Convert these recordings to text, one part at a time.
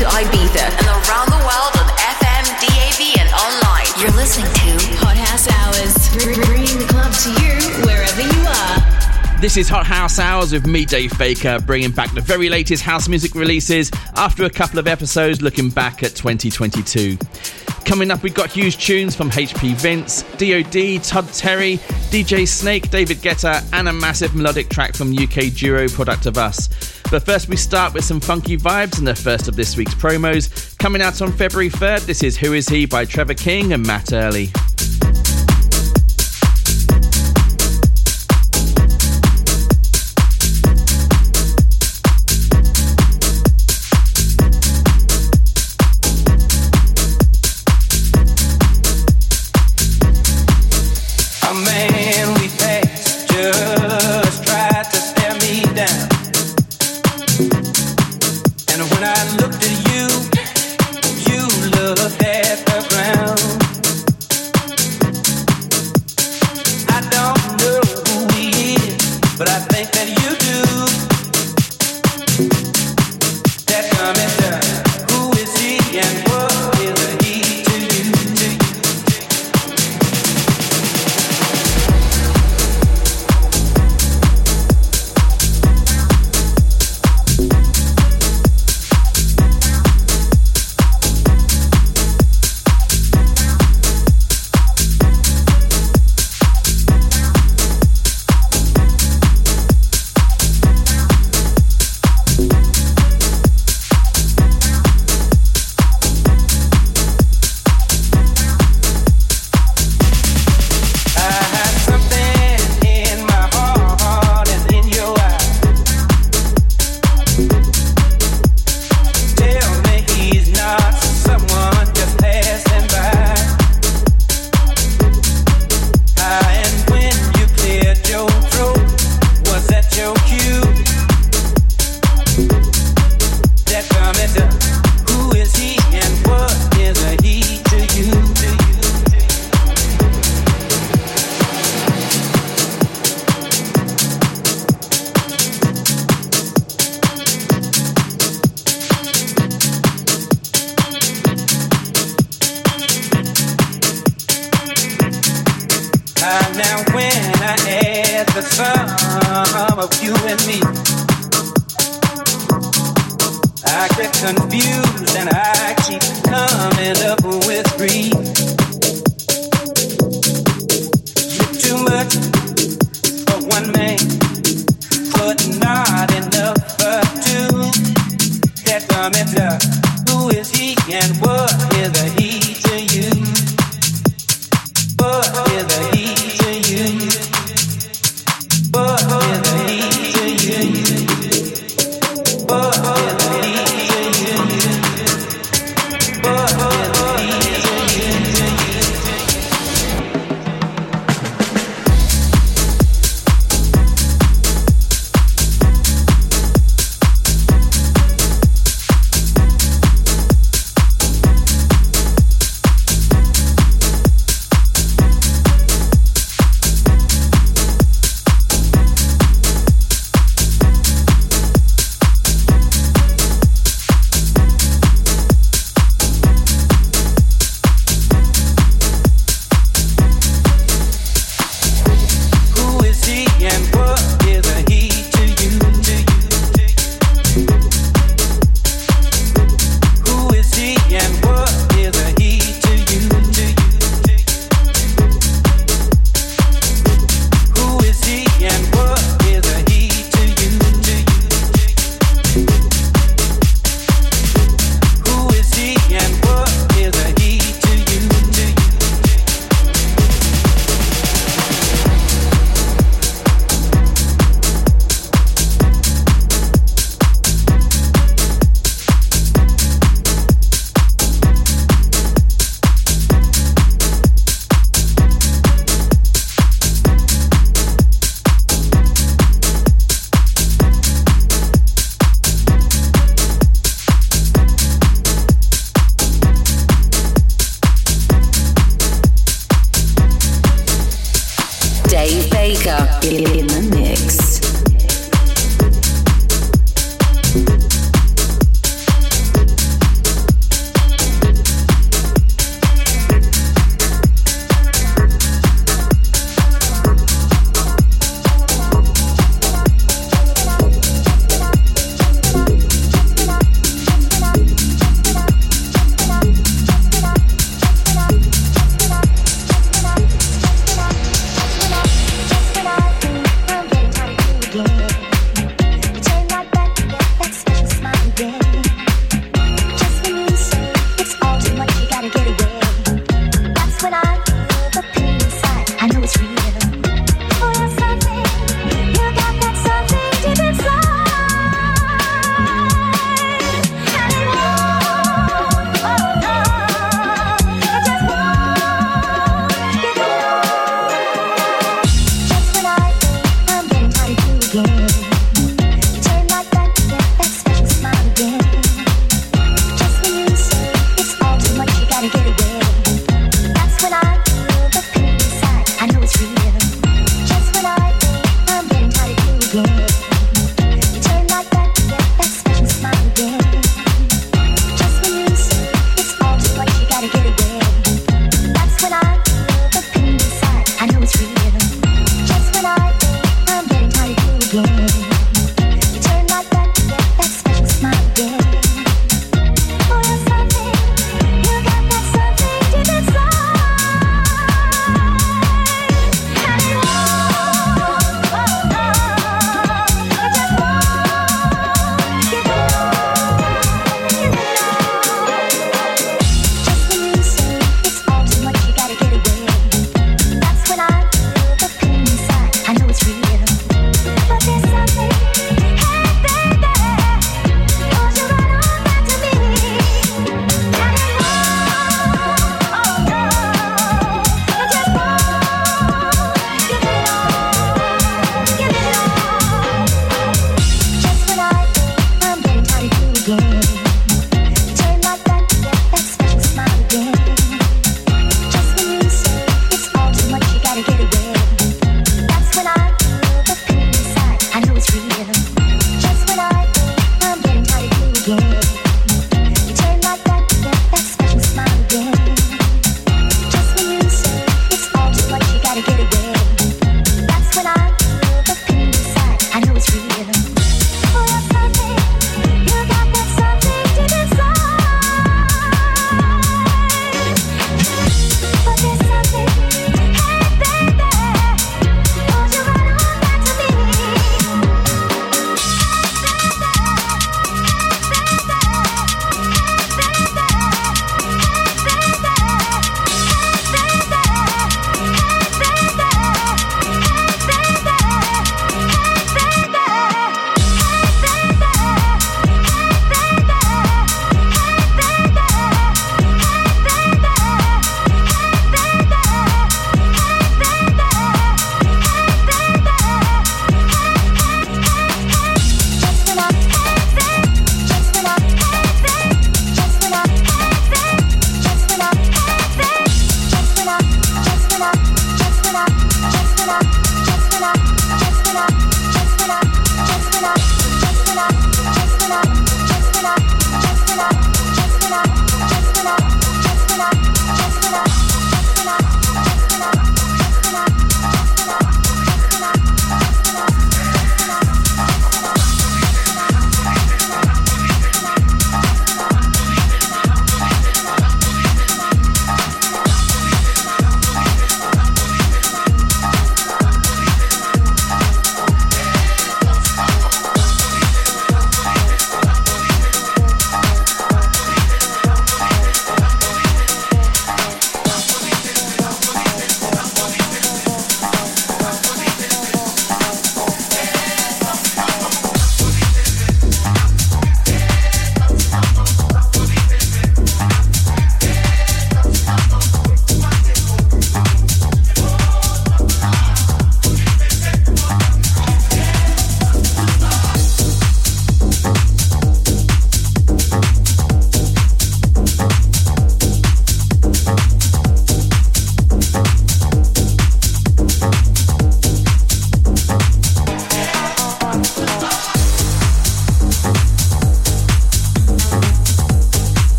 to Ibiza and around the world on FM, DAB, and online. You're listening to Hot House Hours, bringing the club to you wherever you are. This is Hot House Hours with me, Dave Baker, bringing back the very latest house music releases after a couple of episodes looking back at 2022. Coming up, we've got huge tunes from HP Vince, DOD, Todd Terry, DJ Snake, David Guetta, and a massive melodic track from UK duo Product of Us. But first, we start with some funky vibes in the first of this week's promos. Coming out on February 3rd, this is Who Is He by Trevor King and Matt Early.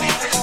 Music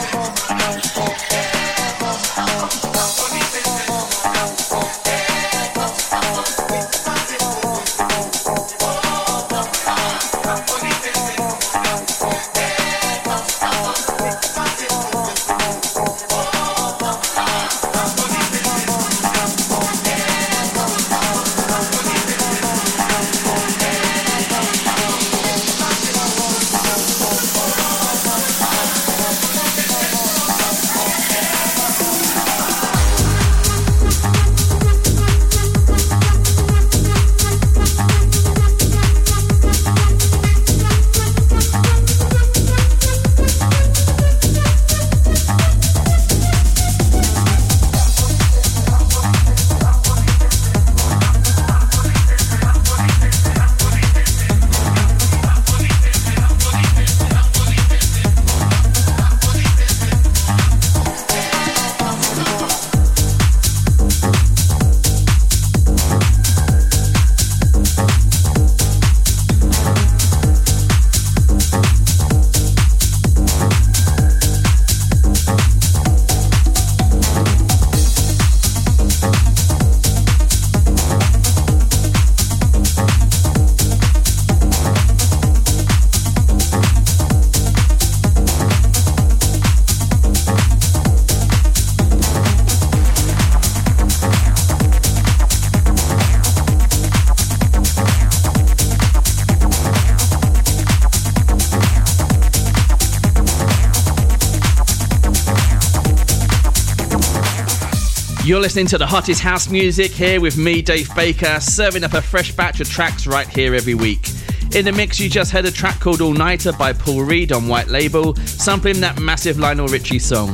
listening to the hottest house music here with me, Dave Baker, serving up a fresh batch of tracks right here every week. In the mix, you just heard a track called All Nighter by Paul Reed on White Label, sampling that massive Lionel Richie song.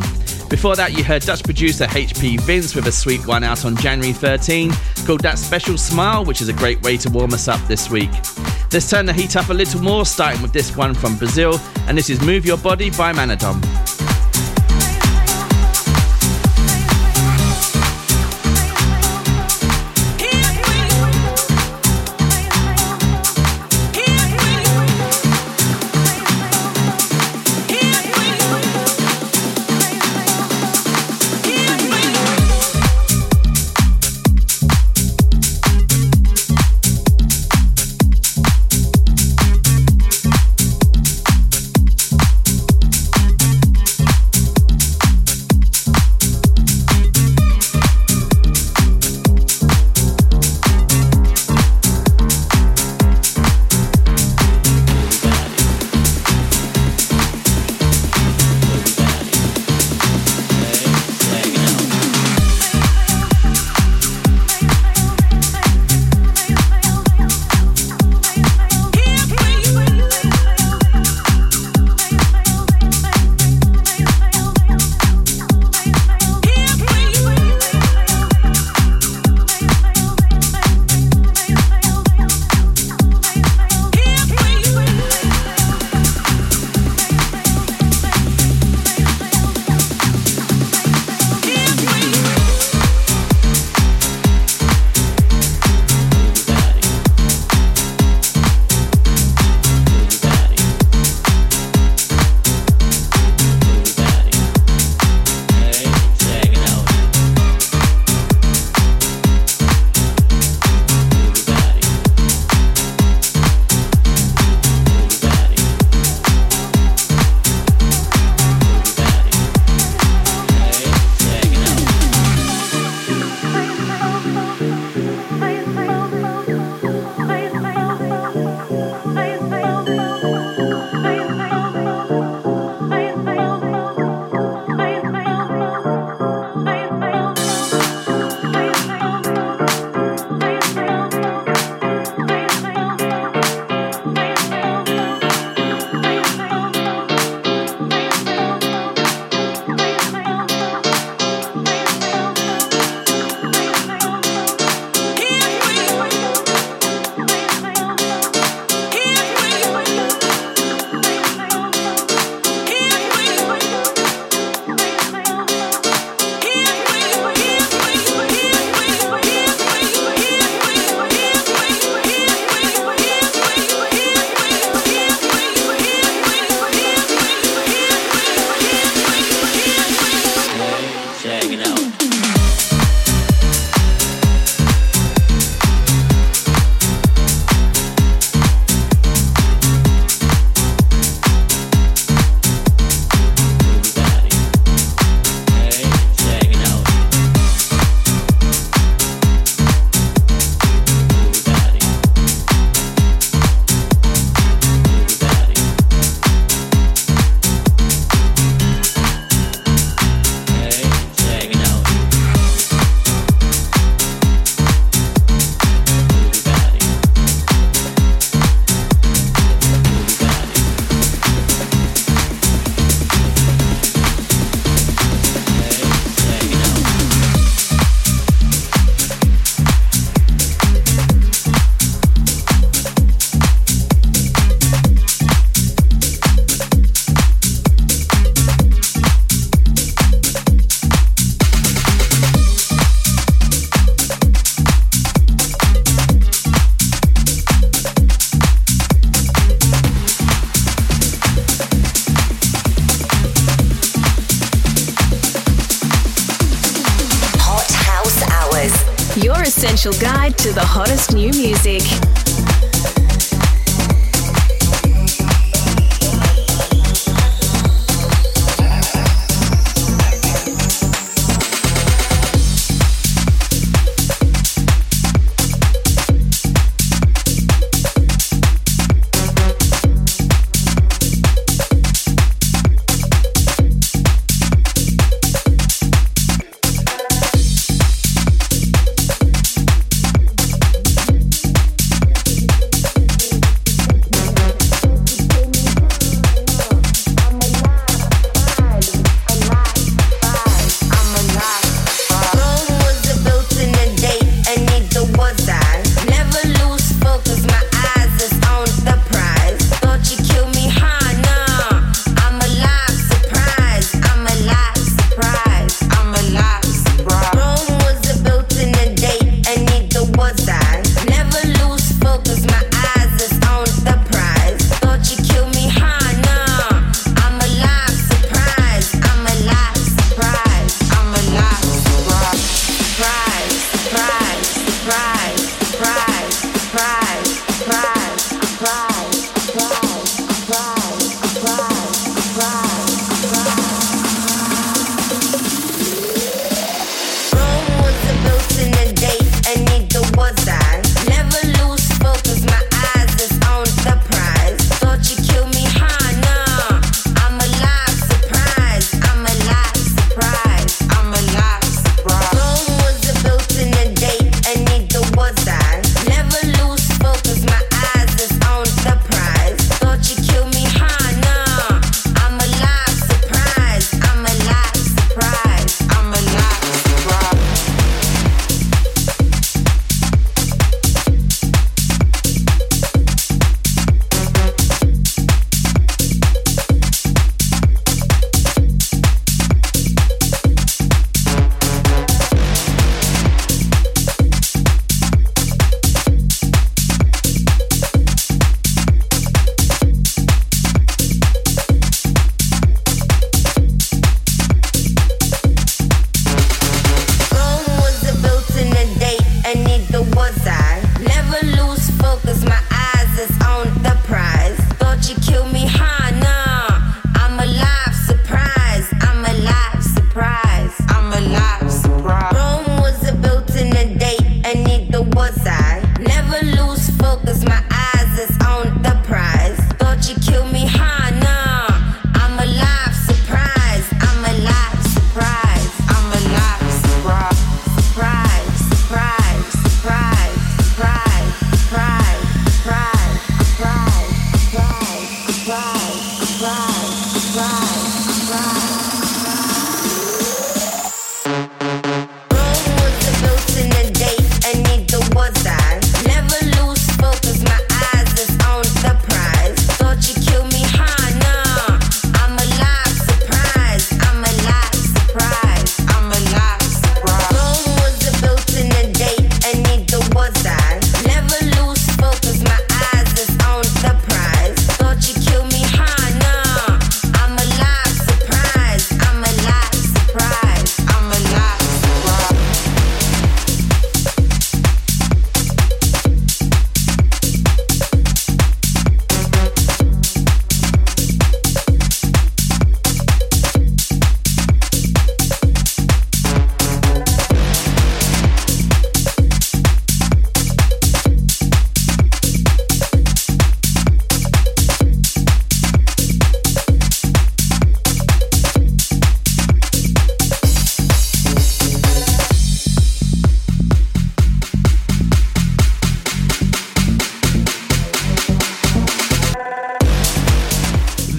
Before that, you heard Dutch producer HP Vince with a sweet one out on January 13 called That Special Smile, which is a great way to warm us up this week. Let's turn the heat up a little more, starting with this one from Brazil, and this is Move Your Body by Manadom.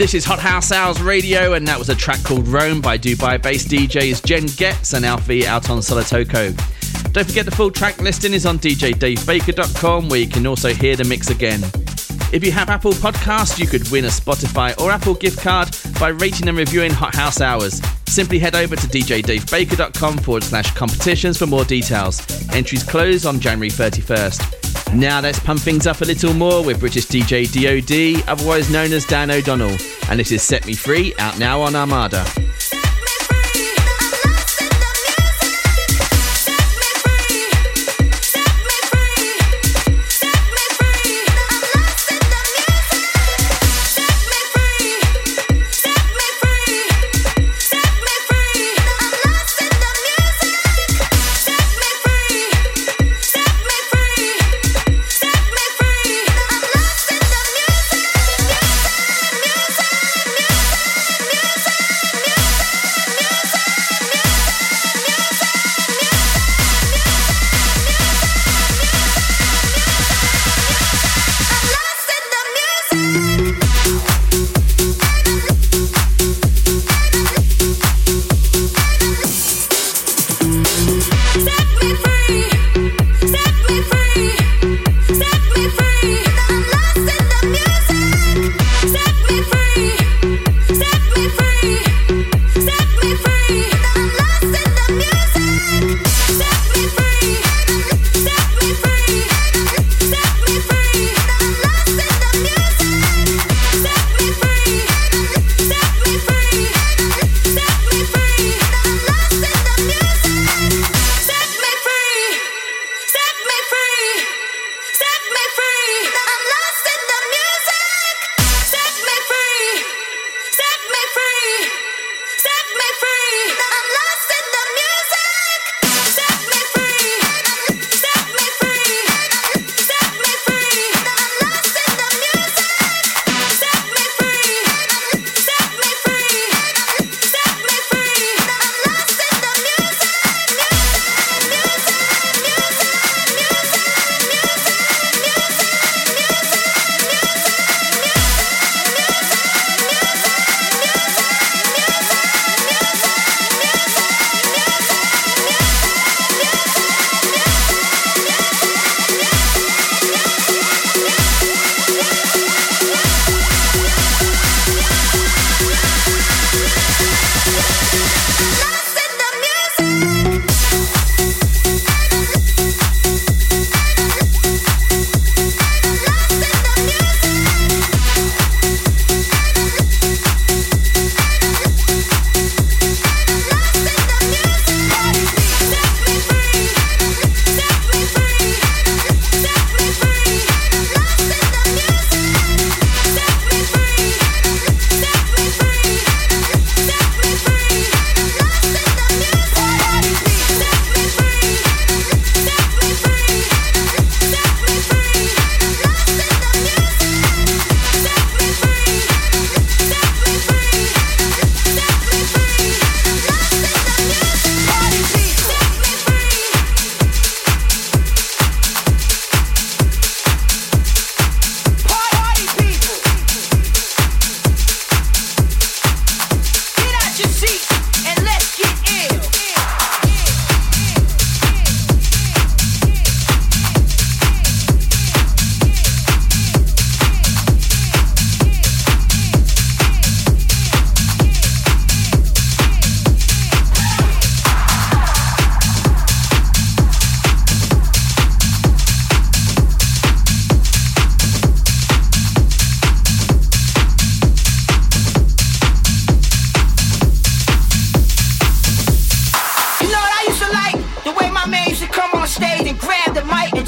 This is Hot House Hours Radio, and that was a track called Rome by Dubai based DJs Jen Getz and Alfie out on Solotoko. Don't forget the full track listing is on djdavebaker.com where you can also hear the mix again. If you have Apple Podcasts, you could win a Spotify or Apple gift card by rating and reviewing Hot House Hours. Simply head over to djdavebaker.com forward slash competitions for more details. Entries close on January 31st. Now let's pump things up a little more with British DJ DOD, otherwise known as Dan O'Donnell. And this is Set Me Free, out now on Armada.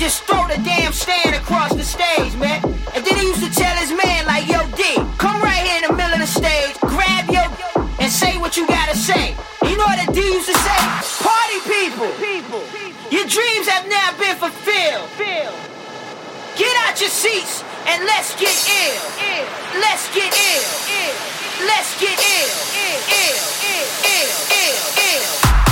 just throw the damn stand across the stage, man. And then he used to tell his man, like, yo, D, come right here in the middle of the stage, grab your and say what you gotta say. You know what the D used to say? Party people, people. your dreams have now been fulfilled. Get out your seats and let's get ill. Let's get ill. Let's get ill. Ill, ill, ill, ill, ill.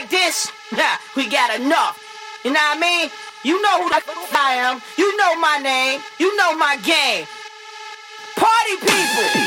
Like this, nah, we got enough. You know what I mean? You know who I am. You know my name. You know my game. Party people.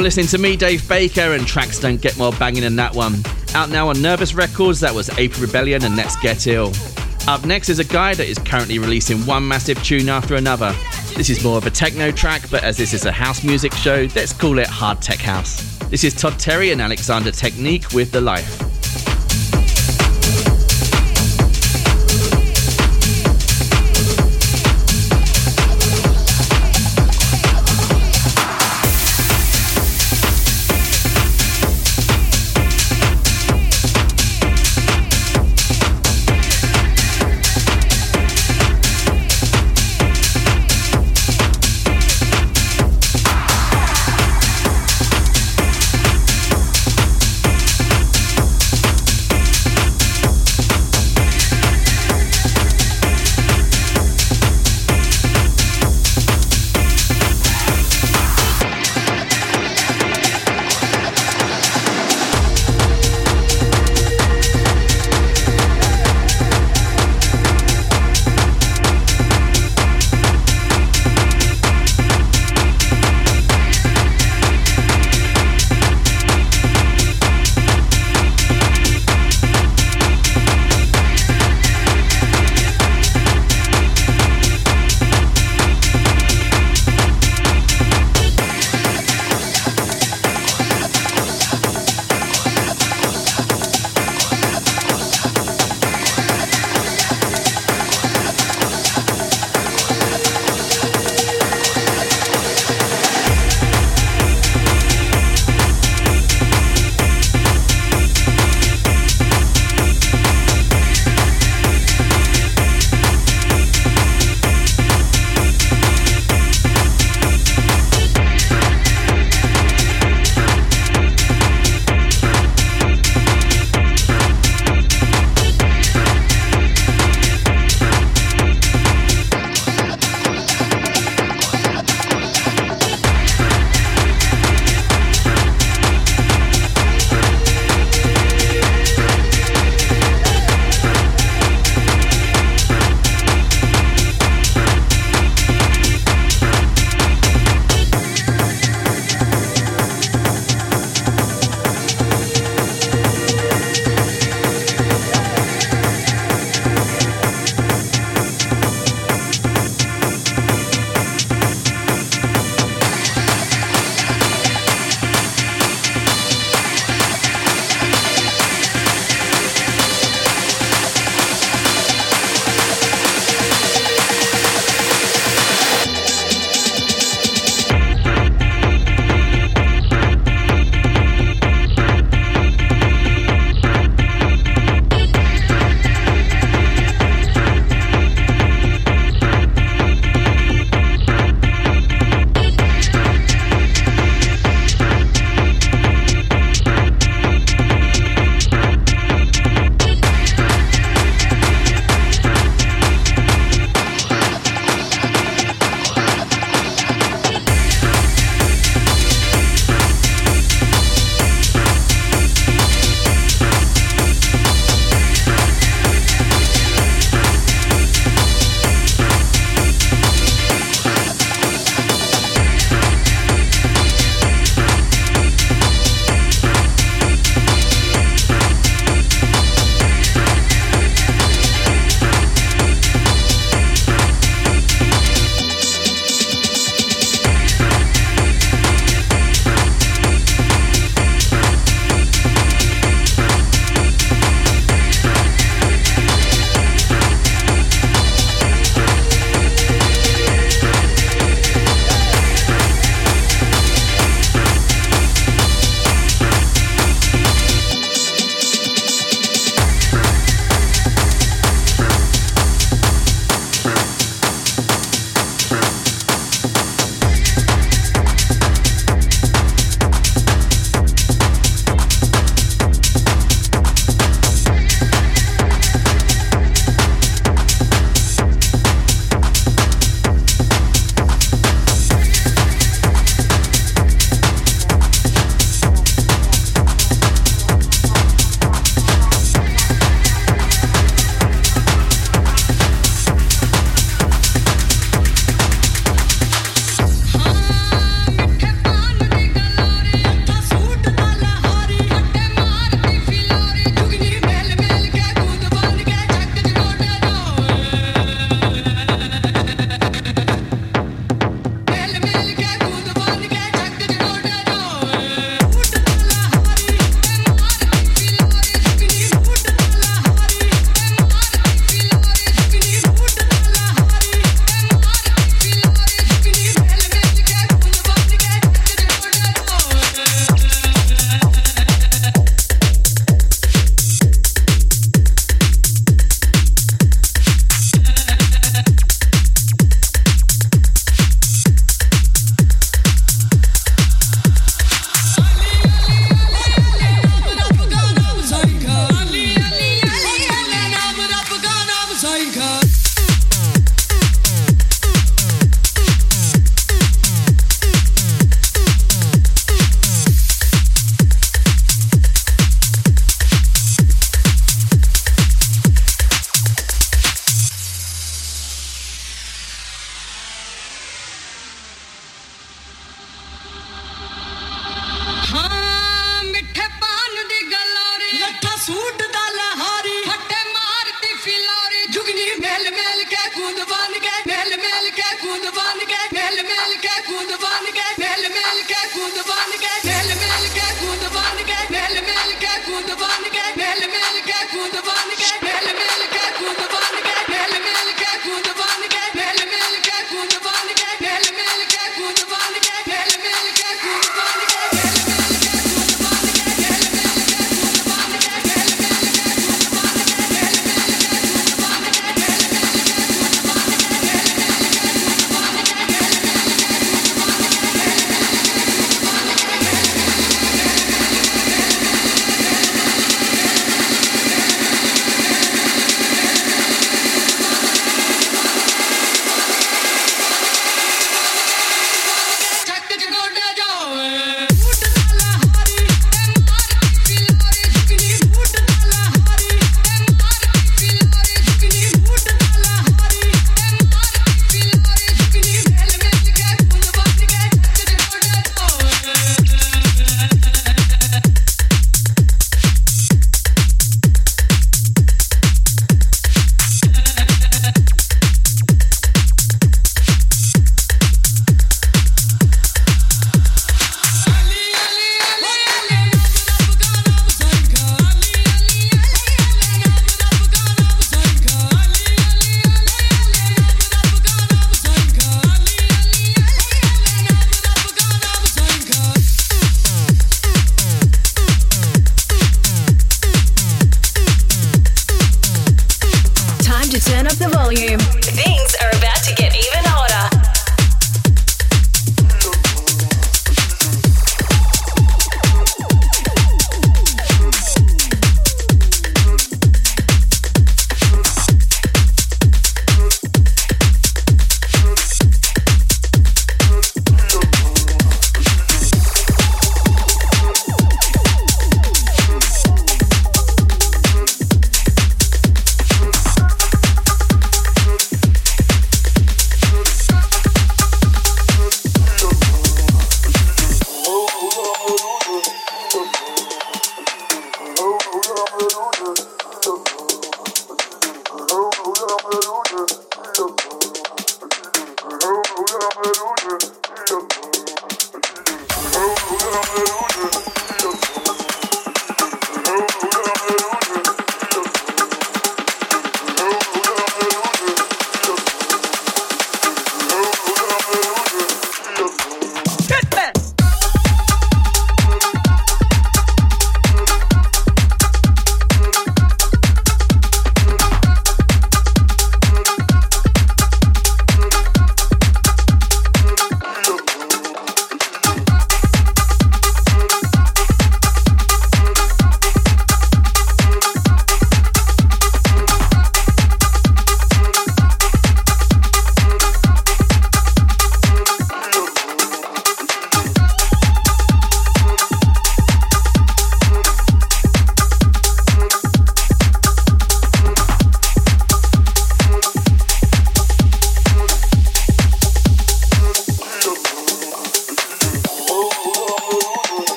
You're listening to me, Dave Baker, and tracks don't get more banging than that one. Out now on Nervous Records, that was April Rebellion and Let's Get Ill. Up next is a guy that is currently releasing one massive tune after another. This is more of a techno track, but as this is a house music show, let's call it Hard Tech House. This is Todd Terry and Alexander Technique with The Life.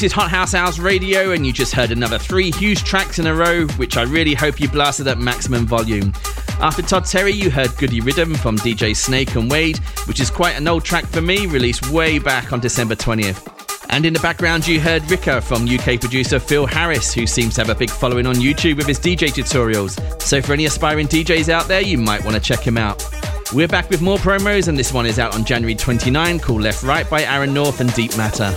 This is Hot House Hours Radio, and you just heard another three huge tracks in a row, which I really hope you blasted at maximum volume. After Todd Terry, you heard Guddy Rhythm from DJ Snake and Wade, which is quite an old track for me, released way back on December 20th. And in the background, you heard Rika from UK producer Phil Harris, who seems to have a big following on YouTube with his DJ tutorials. So, for any aspiring DJs out there, you might want to check him out. We're back with more promos, and this one is out on January 29, called Left Right by Aaron North and Deep Matter.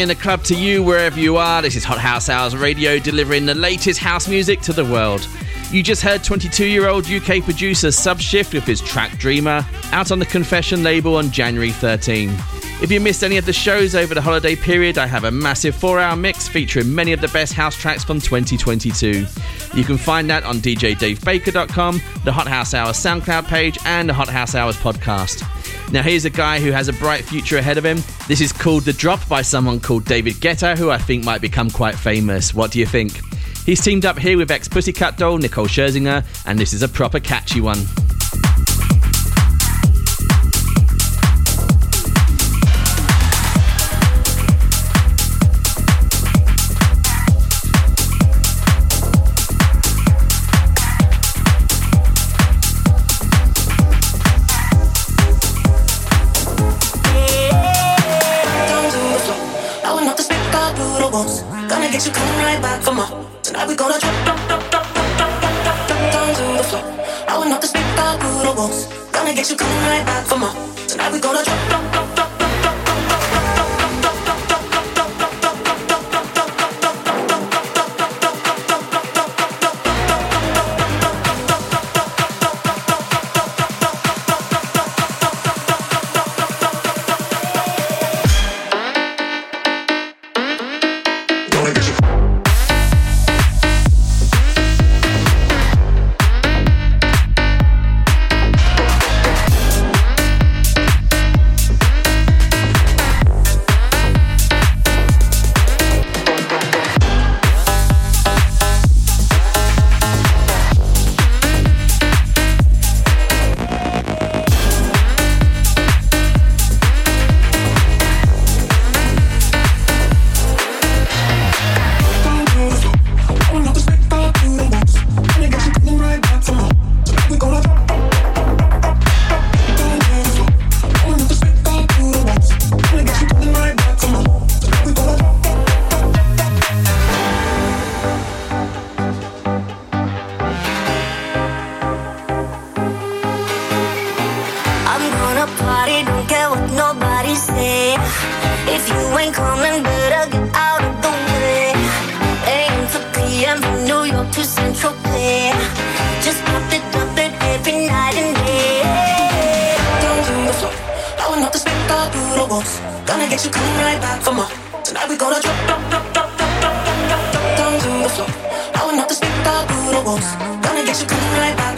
Bringing the club to you wherever you are. This is Hot House Hours Radio, delivering the latest house music to the world. You just heard 22 year old UK producer Subshift with his track Dreamer, out on the Confession label on January 13. If you missed any of the shows over the holiday period, I have a massive four hour mix featuring many of the best house tracks from 2022. You can find that on djdavebaker.com, the Hot House Hours SoundCloud page, and the Hot House Hours podcast. Now, here's a guy who has a bright future ahead of him. This is called The Drop by someone called David Guetta, who I think might become quite famous. What do you think? He's teamed up here with ex Pussycat doll Nicole Scherzinger, and this is a proper catchy one. get you coming right back for more. Tonight we gonna drop, drop, drop, drop, drop, drop, drop, drop, drop, down to the floor. Blowing up the speaker, do the waltz. Gonna get you coming right back.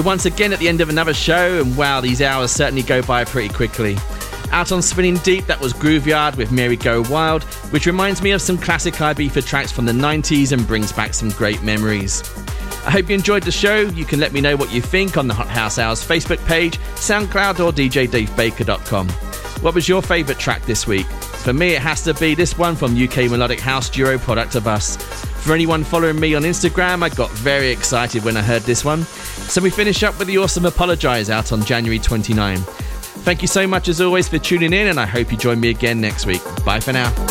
We're once again at the end of another show, and wow, these hours certainly go by pretty quickly. Out on Spinning Deep, that was Grooveyard with Mary Go Wild, which reminds me of some classic Ibiza tracks from the 90s and brings back some great memories. I hope you enjoyed the show. You can let me know what you think on the Hot House Hours Facebook page, SoundCloud, or DJDaveBaker.com. What was your favourite track this week? For me, it has to be this one from UK melodic house duo Product of Us. For anyone following me on Instagram, I got very excited when I heard this one. So we finish up with the awesome Apologise out on January 29. Thank you so much as always for tuning in, and I hope you join me again next week. Bye for now.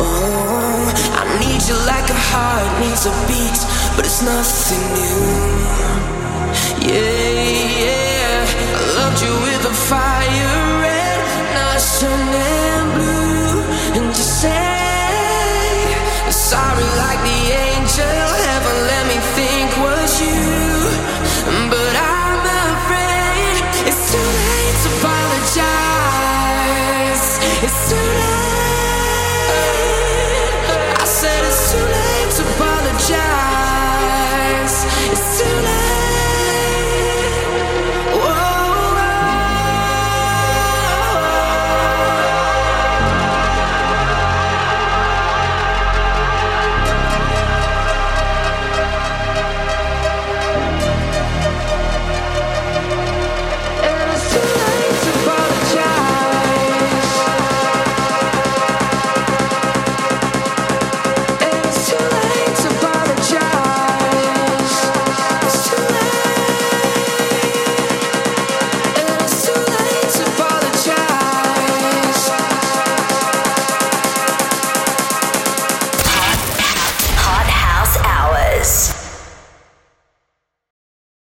Oh, heart needs a beat, but it's nothing new.